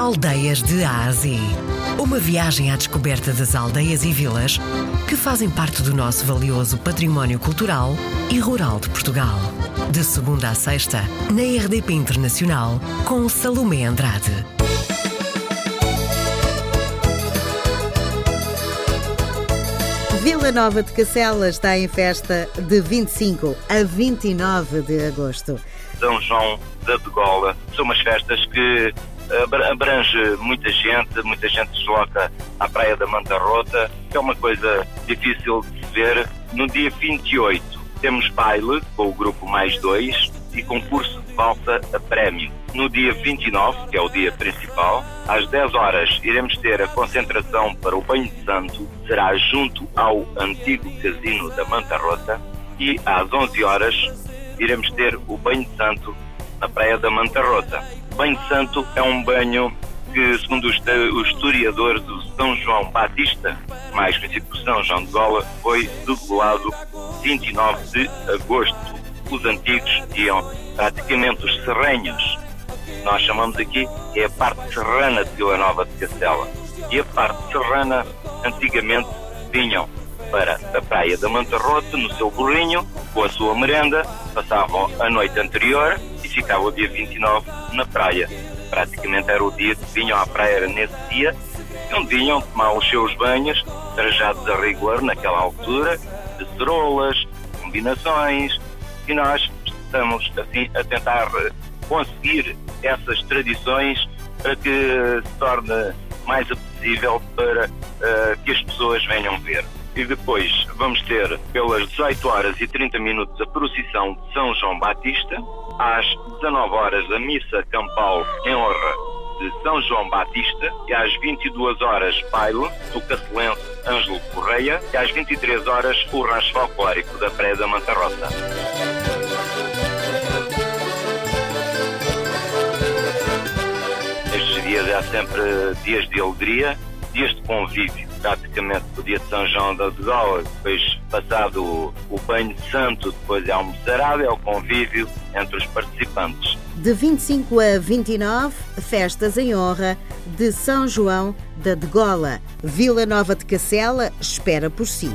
Aldeias de Ásia. Uma viagem à descoberta das aldeias e vilas que fazem parte do nosso valioso património cultural e rural de Portugal. De segunda a sexta, na RDP Internacional, com Salomé Andrade. Vila Nova de Cacela está em festa de 25 a 29 de agosto. São João da Degola. São umas festas que abrange muita gente, muita gente desloca à Praia da Manta Rota, que é uma coisa difícil de ver. No dia 28 temos baile com o grupo Mais Dois e concurso de valsa a prémio. No dia 29, que é o dia principal, às 10 horas iremos ter a concentração para o banho de santo, será junto ao antigo casino da Manta Rota e às 11 horas iremos ter o banho de santo na praia da Manta Rota. Banho Santo é um banho que, segundo o historiador do São João Batista, mais conhecido por São João de Gola, foi degolado 29 de agosto. Os antigos iam praticamente os serrenhos. Nós chamamos aqui é a parte serrana de Vila Nova de Castela. E a parte serrana, antigamente, vinham para a praia da Manta Rota, no seu burrinho, com a sua merenda, passavam a noite anterior ficava o dia 29 na praia. Praticamente era o dia que vinham à praia, era nesse dia, onde vinham tomar os seus banhos, trajados a rigor naquela altura, de cerolas, combinações, e nós estamos assim a tentar conseguir essas tradições para que se torne mais apetecível para uh, que as pessoas venham ver e depois vamos ter pelas 18 horas e 30 minutos a procissão de São João Batista, às 19 horas a missa campal em honra de São João Batista e às 22 horas baile do castelense Ângelo Correia e às 23 horas o rancho folclórico da Praia da Mantarroça. Estes dias é sempre dias de alegria, dias de convívio praticamente o dia de São João da Degola, depois passado o, o banho santo, depois é almoçarada, é o convívio entre os participantes. De 25 a 29, festas em honra de São João da Degola. Vila Nova de Cacela espera por si.